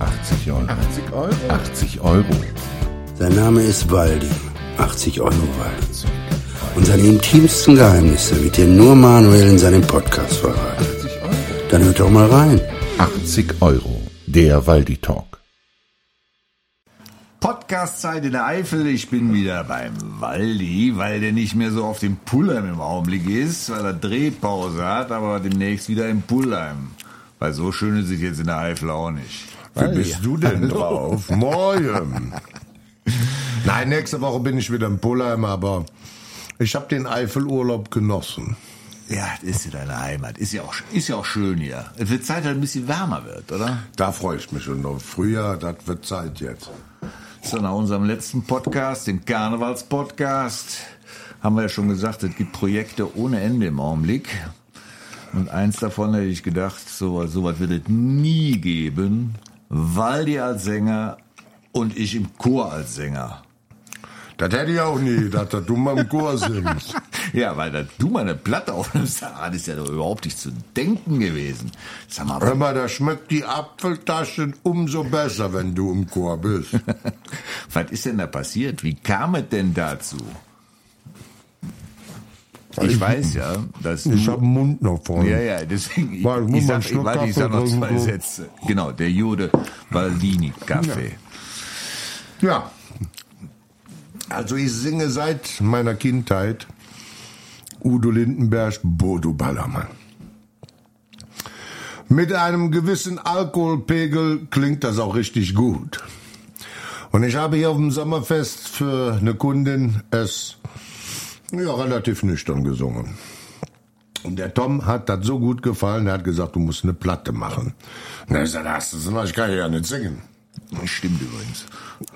80 Euro. 80 Euro? 80 Euro. Sein Name ist Waldi. 80 Euro Waldi. Und seine intimsten Geheimnisse wird dir nur Manuel in seinem Podcast verraten. 80 Euro. Dann hört doch mal rein. 80 Euro. Der Waldi Talk. Podcast-Zeit in der Eifel. Ich bin wieder beim Waldi, weil der nicht mehr so auf dem Pullheim im Augenblick ist, weil er Drehpause hat, aber demnächst wieder im Pullheim. Weil so schön ist es jetzt in der Eifel auch nicht. Wie bist du denn drauf? Morgen. Nein, nächste Woche bin ich wieder im Pullheim, aber ich habe den Eifelurlaub genossen. Ja, das ist ja deine Heimat. Ist ja auch, ist ja auch schön hier. Es wird Zeit, dass es ein bisschen wärmer wird, oder? Da freue ich mich schon auf Frühjahr, das wird Zeit jetzt. So, nach unserem letzten Podcast, dem Karnevals-Podcast, haben wir ja schon gesagt, es gibt Projekte ohne Ende im Augenblick. Und eins davon hätte ich gedacht, so, so was wird es nie geben. Waldi als Sänger und ich im Chor als Sänger. Das hätte ich auch nie, dass du mal im Chor singst. Ja, weil da du mal eine Platte aufnimmst, das ist ja doch überhaupt nicht zu denken gewesen. Sag mal, Hör mal, da schmeckt die Apfeltasche umso besser, wenn du im Chor bist. was ist denn da passiert? Wie kam es denn dazu? Ich weiß ja, dass Ich du hab den Mund noch voll. Ja, ja, deswegen, ich, Warte, ich muss ich, mal einen sag, Schluck warte, ich sag noch zwei. Sätze. Genau, der Jude Baldini Kaffee. Ja. Also ich singe seit meiner Kindheit Udo Lindenberg, Bodo Ballermann. Mit einem gewissen Alkoholpegel klingt das auch richtig gut. Und ich habe hier auf dem Sommerfest für eine Kundin es ja, relativ nüchtern gesungen. Und der Tom hat das so gut gefallen, er hat gesagt, du musst eine Platte machen. Na, ich sagte, hast du so, ich kann ja nicht singen. Stimmt übrigens.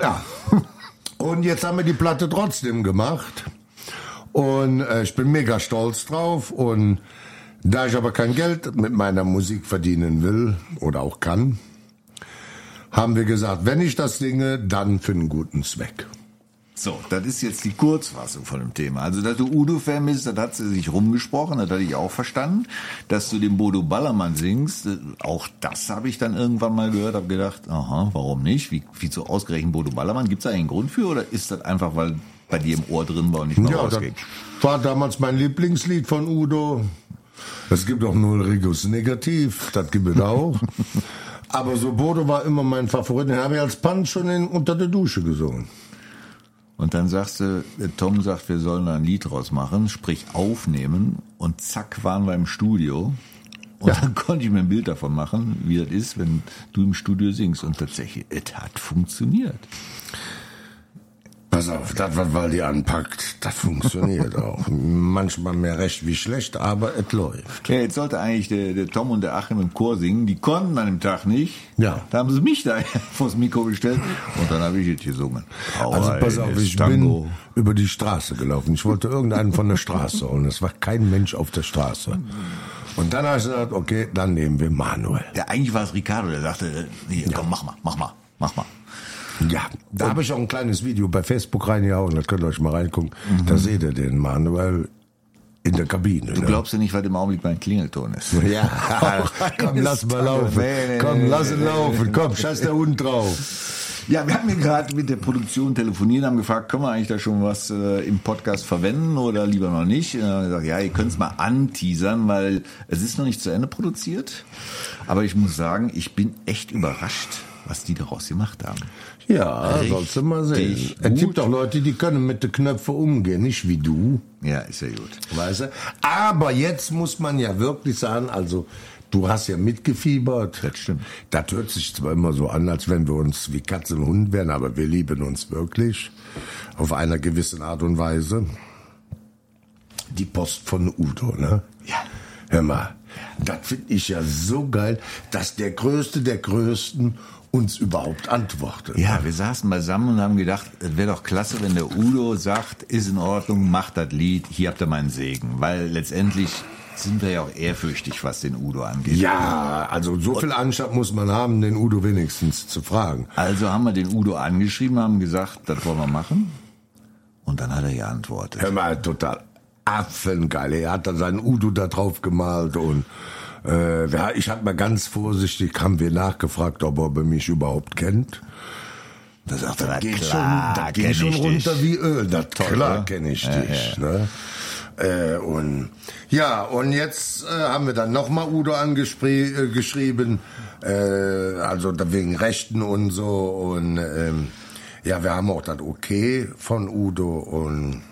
Ja. Und jetzt haben wir die Platte trotzdem gemacht. Und äh, ich bin mega stolz drauf. Und da ich aber kein Geld mit meiner Musik verdienen will oder auch kann, haben wir gesagt, wenn ich das singe, dann für einen guten Zweck. So, das ist jetzt die Kurzfassung von dem Thema. Also, dass du Udo-Fan bist, das hat sie sich rumgesprochen, das hatte ich auch verstanden. Dass du den Bodo Ballermann singst, äh, auch das habe ich dann irgendwann mal gehört, habe gedacht, aha, warum nicht? Wie, wie so ausgerechnet Bodo Ballermann? Gibt es da einen Grund für oder ist das einfach, weil bei dir im Ohr drin war und nicht mehr Ja, das rausgeht? war damals mein Lieblingslied von Udo. Es gibt auch null Rigus Negativ, das gibt es auch. Aber so Bodo war immer mein Favorit. Den habe ich als Punch schon in, unter der Dusche gesungen. Und dann sagst du, der Tom sagt, wir sollen da ein Lied draus machen, sprich aufnehmen und zack waren wir im Studio. Und dann konnte ich mir ein Bild davon machen, wie das ist, wenn du im Studio singst. Und tatsächlich, es hat funktioniert. Pass auf, das, was Waldi anpackt, das funktioniert auch. Manchmal mehr recht wie schlecht, aber es läuft. Ja, jetzt sollte eigentlich der, der Tom und der Achim im Chor singen. Die konnten an dem Tag nicht. Ja. Da haben sie mich da vors Mikro gestellt und dann habe ich es gesungen. Also pass auf, ich bin über die Straße gelaufen. Ich wollte irgendeinen von der Straße holen. Es war kein Mensch auf der Straße. Und dann habe ich gesagt, okay, dann nehmen wir Manuel. Ja, eigentlich war es Ricardo, der sagte, nee, komm, mach mal, mach mal, mach mal. Ja, da habe ich auch ein kleines Video bei Facebook reingehauen, das könnt ihr euch mal reingucken. Da seht ihr den Manuel in der Kabine. Du ne? glaubst ja nicht, was im Augenblick mein Klingelton ist. Ja, komm, lass mal laufen. Nee, nee, Komm, lass ihn laufen. Komm, scheiß der Hund drauf. Ja, wir hatten ja gerade mit der Produktion telefoniert, haben gefragt, können wir eigentlich da schon was äh, im Podcast verwenden oder lieber noch nicht? Und dann haben wir gesagt, ja, ihr könnt es mal anteasern, weil es ist noch nicht zu Ende produziert. Aber ich muss sagen, ich bin echt überrascht, was die daraus gemacht haben. Ja, sollst du mal sehen. Richtig Es gut. gibt auch Leute, die können mit den Knöpfen umgehen, nicht wie du. Ja, ist ja gut. Weißt du? Aber jetzt muss man ja wirklich sagen, also du hast ja mitgefiebert. Das stimmt. Das hört sich zwar immer so an, als wenn wir uns wie Katze und Hund wären, aber wir lieben uns wirklich. Auf einer gewissen Art und Weise. Die Post von Udo, ne? Ja. Hör mal, das finde ich ja so geil, dass der Größte der Größten uns überhaupt antwortet. Ja, wir saßen beisammen und haben gedacht, es wäre doch klasse, wenn der Udo sagt, ist in Ordnung, macht das Lied, hier habt ihr meinen Segen. Weil letztendlich sind wir ja auch ehrfürchtig, was den Udo angeht. Ja, also so viel Anstand muss man haben, den Udo wenigstens zu fragen. Also haben wir den Udo angeschrieben, haben gesagt, das wollen wir machen. Und dann hat er geantwortet. Hör mal, total affengeil. Er hat dann seinen Udo da drauf gemalt und Äh, ja, ich hatte mal ganz vorsichtig, haben wir nachgefragt, ob er mich überhaupt kennt. Da sagt er, das geht klar, schon, das geht schon runter dich. wie Öl. Das, Toll, klar oder? kenne ich Ja, dich. Ne? Äh, und ja, und jetzt äh, haben wir dann nochmal Udo angeschrieben, äh, geschrieben, äh, also da wegen Rechten und so. Und ähm, ja, wir haben auch das Okay von Udo und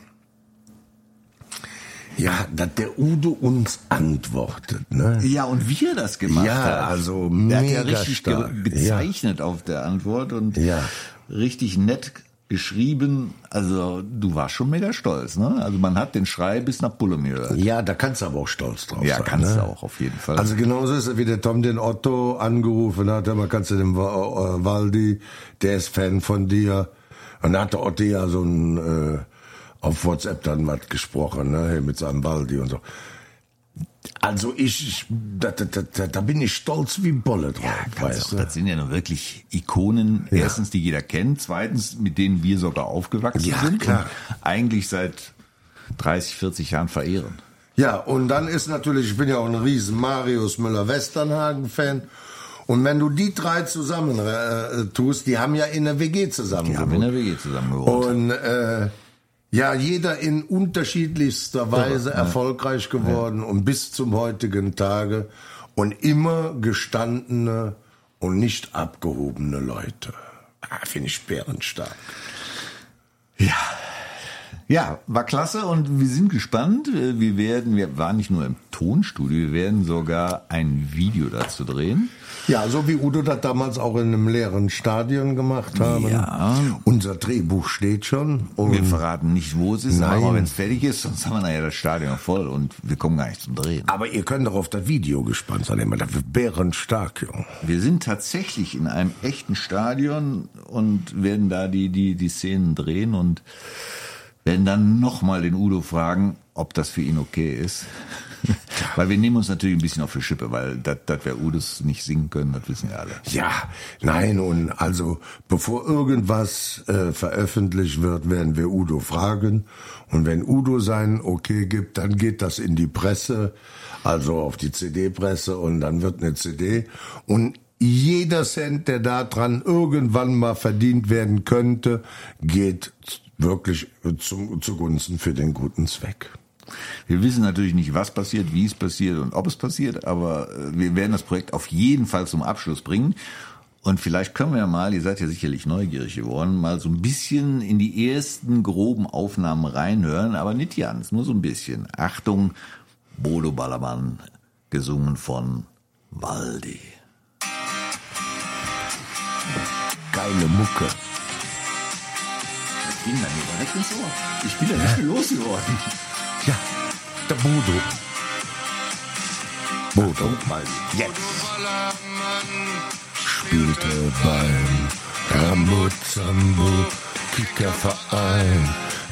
ja, dass der Udo uns antwortet, ne? Ja, und wie er das gemacht Ja, hat. also Der hat ja mega richtig stark. gezeichnet auf der Antwort und Ja. richtig nett geschrieben. Also du warst schon mega stolz, ne? Also man hat den Schrei bis nach Bullum gehört. Ja, da kannst du aber auch stolz drauf Ja, sein. kannst ne? du auch auf jeden Fall. Also genauso ist es, wie der Tom den Otto angerufen hat, man kannst du den äh, Waldi, der ist Fan von dir. Und da hat der Otto ja so ein, äh, auf WhatsApp dann was gesprochen, ne, hey, mit seinem Waldi und so. Also ich, ich da, da, da, da bin ich stolz wie Bolle drauf, Ja, weißt du. Das sind ja nun wirklich Ikonen. Erstens, die jeder kennt. Zweitens, mit denen wir sogar aufgewachsen Ja, sind. klar. Und eigentlich seit 30, 40 Jahren verehren. Ja, und dann ist natürlich, ich bin ja auch ein riesen Marius Müller-Westernhagen-Fan. Und wenn du die drei zusammen äh, tust, die haben ja in der WG zusammen Die haben gewohnt. in der WG zusammen gewohnt. Und äh, ja, jeder in unterschiedlichster Weise erfolgreich geworden und bis zum heutigen Tage und immer gestandene und nicht abgehobene Leute. Ah, Finde ich bärenstark. Ja, war klasse und wir sind gespannt. Wir werden, wir waren nicht nur im Tonstudio, wir werden sogar ein Video dazu drehen. Ja, so wie Udo das damals auch in einem leeren Stadion gemacht haben. Ja. Unser Drehbuch steht schon. Und Wir verraten nicht, wo es ist, Nein. aber wenn es fertig ist, sonst haben wir nachher das Stadion voll und wir kommen gar nicht zum Drehen. aber ihr könnt doch auf das Video gespannt sein. Immer, Das wird bärenstark, Junge. Wir sind tatsächlich in einem echten Stadion und werden da die, die, die Szenen drehen und werden dann nochmal den Udo fragen, ob das für ihn okay ist. weil wir nehmen uns natürlich ein bisschen auf die Schippe, weil das wir Udos nicht singen können, das wissen ja alle. Ja, nein, und also bevor irgendwas äh, veröffentlicht wird, werden wir Udo fragen. Und wenn Udo sein Okay gibt, dann geht das in die Presse, also auf die CD-Presse und dann wird eine CD. Und jeder Cent, der da dran irgendwann mal verdient werden könnte, geht wirklich zum, zugunsten für den guten Zweck. Wir wissen natürlich nicht, was passiert, wie es passiert und ob es passiert, aber äh, wir werden das Projekt auf jeden Fall zum Abschluss bringen. Und vielleicht können wir ja mal, ihr seid ja sicherlich neugierig geworden, mal so ein bisschen in die ersten groben Aufnahmen reinhören, aber nicht ganz, nur so ein bisschen. Achtung, Bodo Ballermann, gesungen von Waldi. Geile Mucke. Ging dann mir direkt ins Ohr. Ich bin da nicht mehr losgeworden. Ja, der Bodo. Bodo. Jetzt. spielte beim Rambo-Zambo Kickerverein.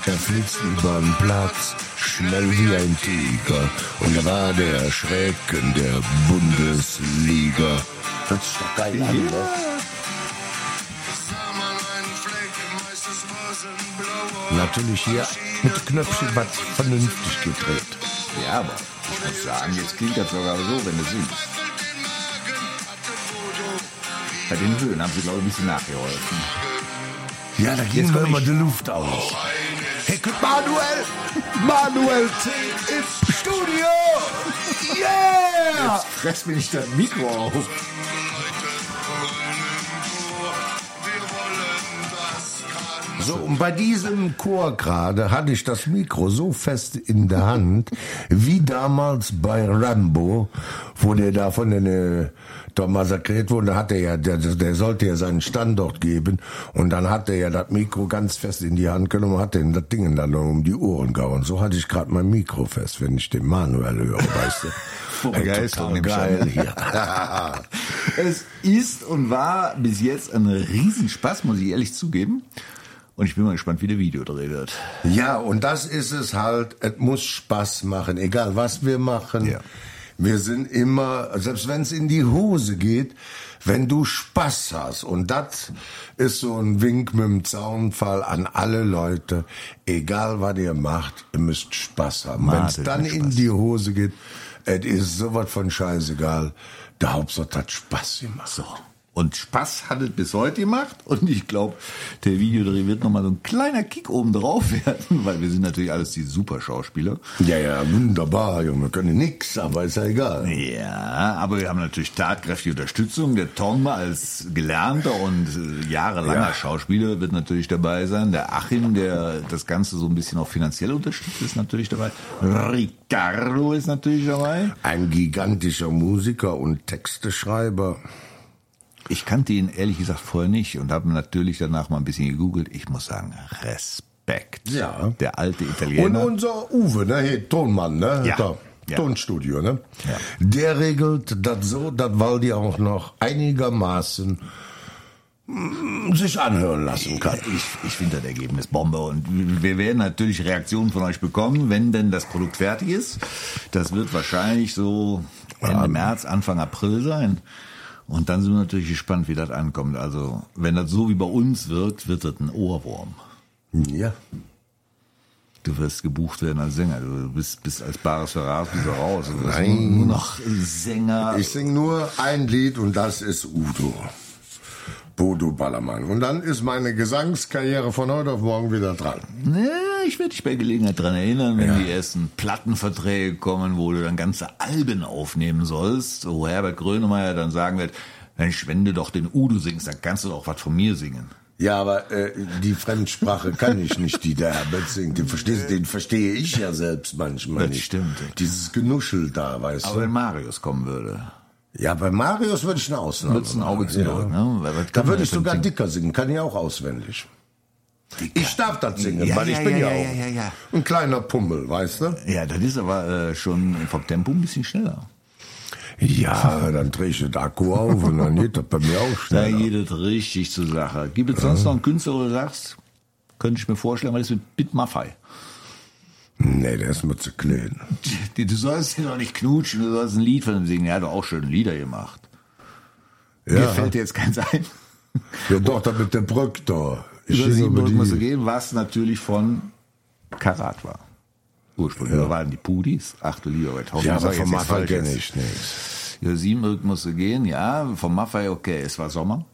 Er flitzt übern Platz, schnell wie ein Tiger. Und er war der Schrecken der Bundesliga. Das ist doch geil an, ne? Natürlich hier mit dem Knöpfchen was vernünftig gedreht. Ja, aber ich muss sagen, jetzt klingt das sogar so, wenn du singst. Bei den Höhen haben sie, glaube ich, ein bisschen nachgeholfen. Ja, da ging mir immer die Luft aus. Hey, guck, Manuel! Manuel C. im Studio! Yeah! Fress mir nicht das Mikro auf. So, und bei diesem Chor gerade hatte ich das Mikro so fest in der Hand, wie damals bei Rambo, wo der da von den äh, da massakriert wurde, hat er ja, der, der sollte ja seinen Standort geben und dann hat er ja das Mikro ganz fest in die Hand genommen und hat den das Ding dann um die Ohren gehauen. So hatte ich gerade mein Mikro fest, wenn ich den Manuel höre, weißt du. Vor Ey, Begeisterung total im geil hier. Es ist und war bis jetzt ein Riesenspaß, muss ich ehrlich zugeben. Und ich bin mal gespannt, wie der Video dreht wird. Ja, und das ist es halt, es muss Spaß machen, egal was wir machen. Ja. Wir sind immer, selbst wenn es in die Hose geht, wenn du Spaß hast. Und das ist so ein Wink mit dem Zaunfall an alle Leute. Egal was ihr macht, ihr müsst Spaß haben. Wenn es dann in die Hose geht, Es ist sowas von scheißegal. Der Hauptsache hat Spaß gemacht. So. Und Spaß hat es bis heute gemacht. Und ich glaube, der Videodreh wird nochmal so ein kleiner Kick oben drauf werden, weil wir sind natürlich alles die super Schauspieler. Ja, ja, wunderbar, Junge. Wir können nix, aber ist ja egal. Ja, aber wir haben natürlich tatkräftige Unterstützung. Der Tom als gelernter und äh, jahrelanger Ja. Schauspieler wird natürlich dabei sein. Der Achim, der das Ganze so ein bisschen auch finanziell unterstützt, ist natürlich dabei. Ricardo ist natürlich dabei. Ein gigantischer Musiker und Texteschreiber. Ich kannte ihn ehrlich gesagt vorher nicht und habe natürlich danach mal ein bisschen gegoogelt. Ich muss sagen, Respekt. Ja. Der alte Und Italiener. unser Uwe, ne, hier, Tonmann, ne? Ja. Da, Ja. Tonstudio, ne? Ja. Der regelt das so, dass Waldi auch noch einigermaßen mm, sich anhören lassen kann. Ich, ich finde das Ergebnis Bombe und wir werden natürlich Reaktionen von euch bekommen, wenn denn das Produkt fertig ist. Das wird wahrscheinlich so Ende März, Anfang April sein. Und dann sind wir natürlich gespannt, wie das ankommt. Also, wenn das so wie bei uns wirkt, wird das ein Ohrwurm. Ja. Du wirst gebucht werden als Sänger. Du bist, bist als Bares bist du raus. Du Nein. Nur, noch Sänger. Ich sing nur ein Lied und das ist Udo. Bodo Ballermann. Und dann ist meine Gesangskarriere von heute auf morgen wieder dran. Ne, ich werde dich bei Gelegenheit dran erinnern, wenn die ersten Plattenverträge kommen, wo du dann ganze Alben aufnehmen sollst, wo Herbert Grönemeyer dann sagen wird, Mensch, wenn du doch den Udo singst, dann kannst du doch was von mir singen. Ja, aber äh, die Fremdsprache kann ich nicht, die der Herbert singt. Den, verstehst, den verstehe ich ja selbst manchmal Das nicht. stimmt. Dieses Genuschel da, weißt Aber du. wenn Marius kommen würde, Ja, bei Marius würde ich eine Ausnahme würdest du ein Auge machen, zudrücken. ja. Ne? Da würde ich sogar singen? dicker singen, kann ich auch auswendig. Ich darf das singen, Ja, weil ich ja, bin ja, ja, auch ja, ja. ein kleiner Pummel, weißt du? Ja, das ist aber äh, schon vom Tempo ein bisschen schneller. Ja, dann drehe ich den Akku auf und dann geht das bei mir auch Da schneller. geht es richtig zur Sache. Gibt es sonst noch einen Künstler, wo du sagst, könnte ich mir vorstellen, was ist mit Bit Maffei? Nee, der ist mir zu klein. Du sollst ihn doch nicht knutschen, du sollst ein Lied von ihm singen. Er hat doch auch schöne Lieder gemacht. Mir Ja, fällt dir jetzt keins ein. ja doch, da mit der Brücke da. Über sieben Brücken musst du die. gehen, was natürlich von Karat war. Ursprünglich Ja. waren die Pudis. Ach du lieber Gott. hoffentlich Ja, aber vom Maffei kenne ich nichts. Über sieben Brücken musst du gehen, ja. Vom Maffei, okay, es war Sommer.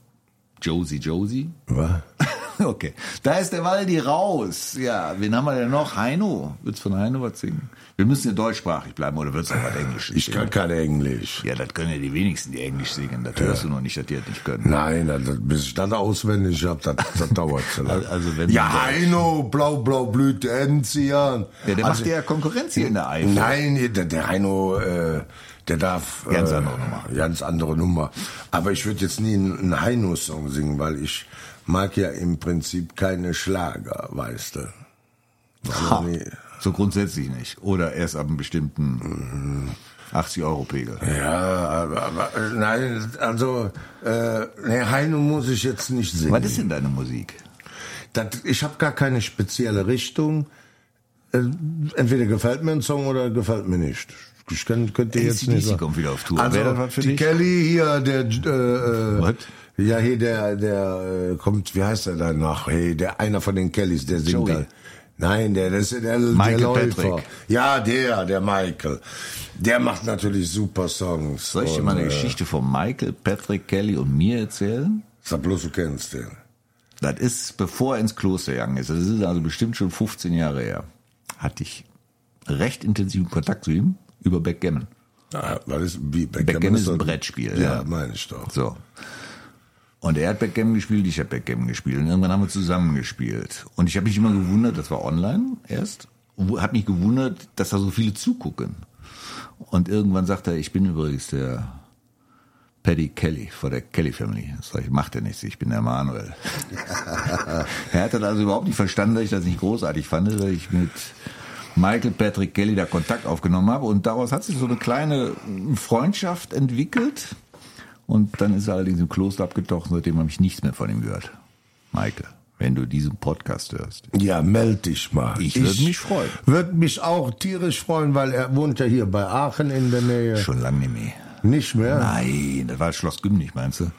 Josie Josie. Was? Okay. Da ist der Waldi raus. Ja, wen haben wir denn noch? Heino. Willst du von Heino was singen? Wir müssen ja deutschsprachig bleiben, oder willst du auch was Englisch Ich kann kein Englisch. Ja, das können ja die wenigsten, die Englisch singen. Das hörst du noch nicht, dass die das nicht können. Nein, das, bis ich das auswendig hab, das, das dauert zu lange. Also wenn ja, Heino, blau, blau, Blüte, Enzian. Ja, der Also- macht ja Konkurrenz hier in der Eifel. Nein, der, der Heino, äh, der darf... Ganz äh, andere Nummer. Ganz andere Nummer. Aber ich würde jetzt nie einen, Heino-Song singen, weil ich mag ja im Prinzip keine Schlager, weißt du. Ha. So grundsätzlich nicht. Oder erst ab einem bestimmten 80-Euro-Pegel. Ja, aber, aber nein, also äh, nee, Heino muss ich jetzt nicht singen. Was ist denn deine Musik? Das, ich habe gar keine spezielle Richtung. Äh, entweder gefällt mir ein Song oder gefällt mir nicht. Ich kann, könnte jetzt AC/DC nicht sagen. kommt wieder auf Tour. Also, Wäre das was für die dich? Kelly hier, der, äh, äh, Was? ja, hier, der, der, äh, kommt, wie heißt der da noch? Hey, der, einer von den Kellys, der singt Joey. da. Nein, der, das ist der, Michael der Läufer. Patrick. Ja, der, der Michael. Der macht natürlich super Songs. Soll ich dir mal eine äh, Geschichte von Michael, Patrick, Kelly und mir erzählen? Sag bloß, du kennst den. Das ist, bevor er ins Kloster gegangen ist. Das ist also bestimmt schon 15 Jahre her. Hatte ich recht intensiven Kontakt zu ihm über Backgammon. Ah, was ist, wie, Backgammon ist ein Brettspiel, Ja, ja. meine ich doch. So. Und er hat Backgammon gespielt, ich habe Backgammon gespielt. Und irgendwann haben wir zusammen gespielt. Und ich habe mich immer gewundert, das war online erst, habe mich gewundert, dass da so viele zugucken. Und irgendwann sagt er, ich bin übrigens der Paddy Kelly von der Kelly Family. Das sag ich, macht er nichts, ich bin der Manuel. er hat das also überhaupt nicht verstanden, dass ich das nicht großartig fand, weil ich mit Michael Patrick Kelly da Kontakt aufgenommen habe. Und daraus hat sich so eine kleine Freundschaft entwickelt. Und dann ist er allerdings im Kloster abgetaucht, seitdem habe ich nichts mehr von ihm gehört. Michael, wenn du diesen Podcast hörst. Ja, meld dich mal. Ich würd mich freuen. Würde mich auch tierisch freuen, weil er wohnt ja hier bei Aachen in der Nähe. Schon lange nicht mehr. Nicht mehr? Nein, das war Schloss Gümnich, meinst du?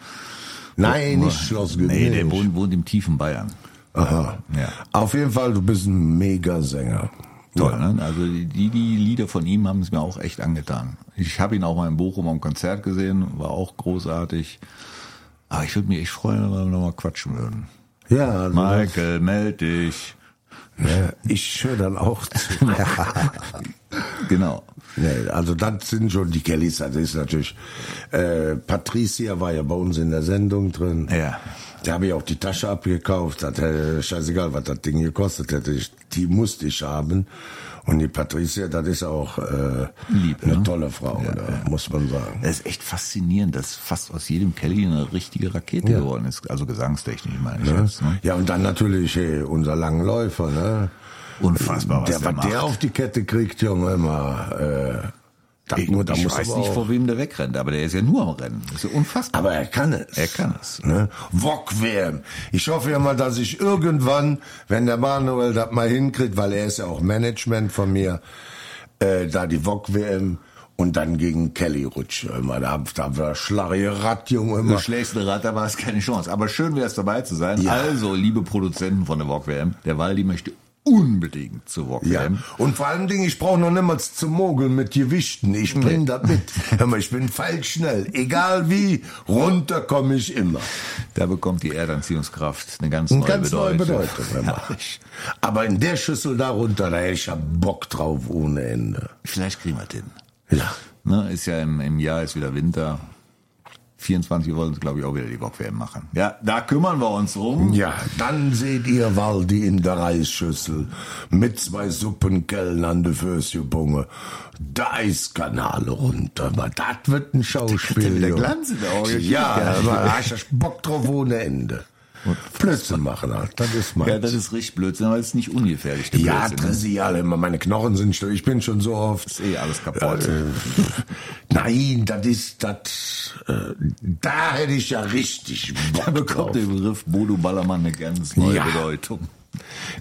Nein, nicht Schloss Nee, der wohnt, wohnt im tiefen Bayern. Aha. Ja. Auf jeden Fall, du bist ein Megasänger. Toll, ne? Also die, die Lieder von ihm haben es mir auch echt angetan. Ich habe ihn auch mal in Bochum am Konzert gesehen, war auch großartig. Aber ich würde mich echt freuen, wenn wir nochmal quatschen würden. Ja, also Michael, meld dich. Ja, ich höre dann auch zu. Genau. nee, also das sind schon die Kellys, das ist natürlich, äh, Patricia war ja bei uns in der Sendung drin. Ja. Da habe ich auch die Tasche abgekauft, das hätte, scheißegal, was das Ding gekostet hätte, ich, die musste ich haben. Und die Patricia, das ist auch äh, Lieb, eine ne? tolle Frau, da, muss man sagen. Das ist echt faszinierend, dass fast aus jedem Kelly eine richtige Rakete geworden ist. Also gesangstechnisch meine ich jetzt. Ne? Ja, und dann natürlich hey, unser Langläufer, ne? Unfassbar, was der, der, was der macht. auf die Kette kriegt, Junge, immer. Äh, da, Ich, mu- da ich muss weiß nicht, vor wem der wegrennt, aber der ist ja nur am Rennen. Das ist ja unfassbar. Aber er kann es. Er kann es. Ne? Wok-WM. Ich hoffe ja mal, dass ich irgendwann, wenn der Manuel das mal hinkriegt, weil er ist ja auch Management von mir, äh, da die Wok-WM und dann gegen Kelly rutsche. Immer. Da, da war Schlarre Rad, Junge. Du Immer. schlägst eine Rad, da war es keine Chance. Aber schön wäre es dabei zu sein. Ja. Also, liebe Produzenten von der Walk WM, der Waldi möchte unbedingt zur Walk Ja. Und vor allen Dingen, ich brauche noch niemals zu mogeln mit Gewichten. Ich bring das mit. Hör mal, ich bin feilschnell. Egal wie, runter komme ich immer. Da bekommt die Erdanziehungskraft eine ganz Eine neue ganz neue Bedeutung. Bedeutung. hör mal. Herrlich. Aber in der Schüssel darunter, da hätte ich ja Bock drauf ohne Ende. Vielleicht kriegen wir hin. Ja. Ne, ist ja im, im Jahr ist wieder Winter. 24 wollen sie, glaube ich, auch wieder die WM machen. Ja, da kümmern wir uns drum. Ja, dann seht ihr Waldi in der Reisschüssel mit zwei Suppenkellen an der Füßchenbunge. Da Eiskanal runter. Aber das wird ein Schauspiel. Er Junge. Glanz in der Augen. Ja, da hast du Bock drauf ohne Ende. Blödsinn machen halt, das ist meins. Ja, das ist richtig Blödsinn, aber es ist nicht ungefährlich. der Ja, Blödsinn, ne? trivial immer. Meine Knochen sind st- Ich bin schon so oft. Ist eh alles kaputt. Äh, nein, das ist das. Äh, da hätte ich ja richtig Bock Da bekommt der Begriff Bodo Ballermann eine ganz neue Ja. Bedeutung.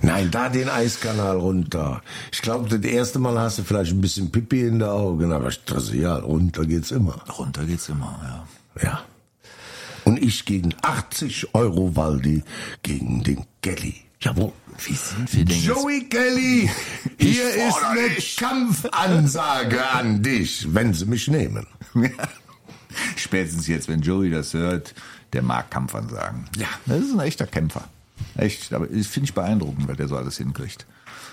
Nein, da den Eiskanal runter. Ich glaube, das erste Mal hast du vielleicht ein bisschen Pipi in den Augen, aber trivial, runter geht's immer. Runter geht's immer, ja. Ja. Und ich gegen 80 Euro Waldi gegen den Kelly. Jawohl. Wie sind wir denn jetzt? Joey Kelly, hier ist eine dich. Kampfansage an dich, wenn sie mich nehmen. Spätestens jetzt, wenn Joey das hört, der mag Kampfansagen. Ja. Das ist ein echter Kämpfer. Echt, aber ich finde ich beeindruckend, was der so alles hinkriegt.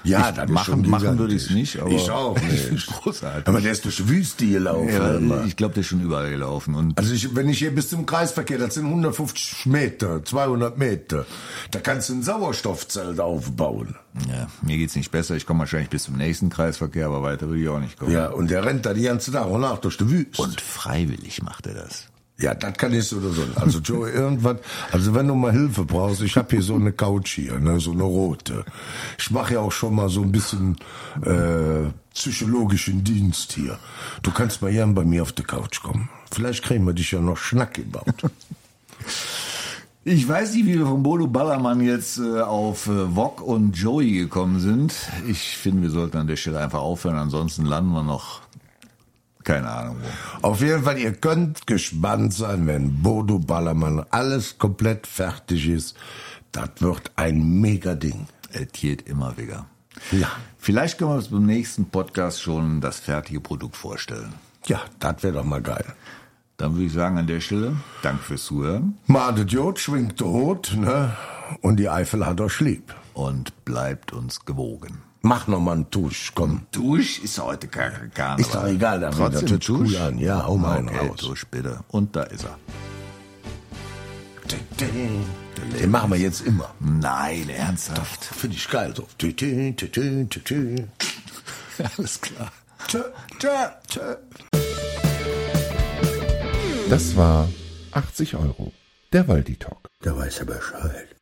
Ja, ich ist machen, machen würde ich es nicht, aber Ich auch nicht. großartig. Aber der ist durch die Wüste gelaufen. ja, ich glaube, der ist schon überall gelaufen und Also ich, wenn ich hier bis zum Kreisverkehr, das sind 150 Meter, 200 Meter, da kannst du ein Sauerstoffzelt aufbauen. ja, mir geht's nicht besser. Ich komme wahrscheinlich bis zum nächsten Kreisverkehr, aber weiter will ich auch nicht kommen. Ja, und der rennt da die ganze Tag und nach durch die Wüste. Und freiwillig macht er das. Ja, das kann ich so oder so. Also Joe, irgendwas, also wenn du mal Hilfe brauchst, ich habe hier so eine Couch hier, ne, so eine rote. Ich mache ja auch schon mal so ein bisschen äh, psychologischen Dienst hier. Du kannst mal gern bei mir auf die Couch kommen. Vielleicht kriegen wir dich ja noch Schnack gebaut. Ich weiß nicht, wie wir von Bodo Ballermann jetzt äh, auf äh, Wok und Joey gekommen sind. Ich finde, wir sollten an der Stelle einfach aufhören, ansonsten landen wir noch keine Ahnung wo. Auf jeden Fall, ihr könnt gespannt sein, wenn Bodo Ballermann alles komplett fertig ist. Das wird ein mega Ding. Es geht immer wieder. Ja. Vielleicht können wir uns beim nächsten Podcast schon das fertige Produkt vorstellen. Ja, das wäre doch mal geil. Dann würde ich sagen an der Stelle, Dank fürs Zuhören Madet Jod, schwingt Hut, ne? Und die Eifel hat euch lieb. und bleibt uns gewogen. Mach noch mal einen Tusch, komm. Dusch ist heute gar Karneval. Ist doch egal, da Trotzdem das hört cool an. Ja, hau mal einen okay, raus. Dusch bitte. Und da ist er. Den machen wir jetzt immer. Nein, ernsthaft. Finde ich geil. So. Alles klar. Tschö, tschö, tschö. Das war 80 Euro. Der Waldi Talk. Da weiß er Bescheid.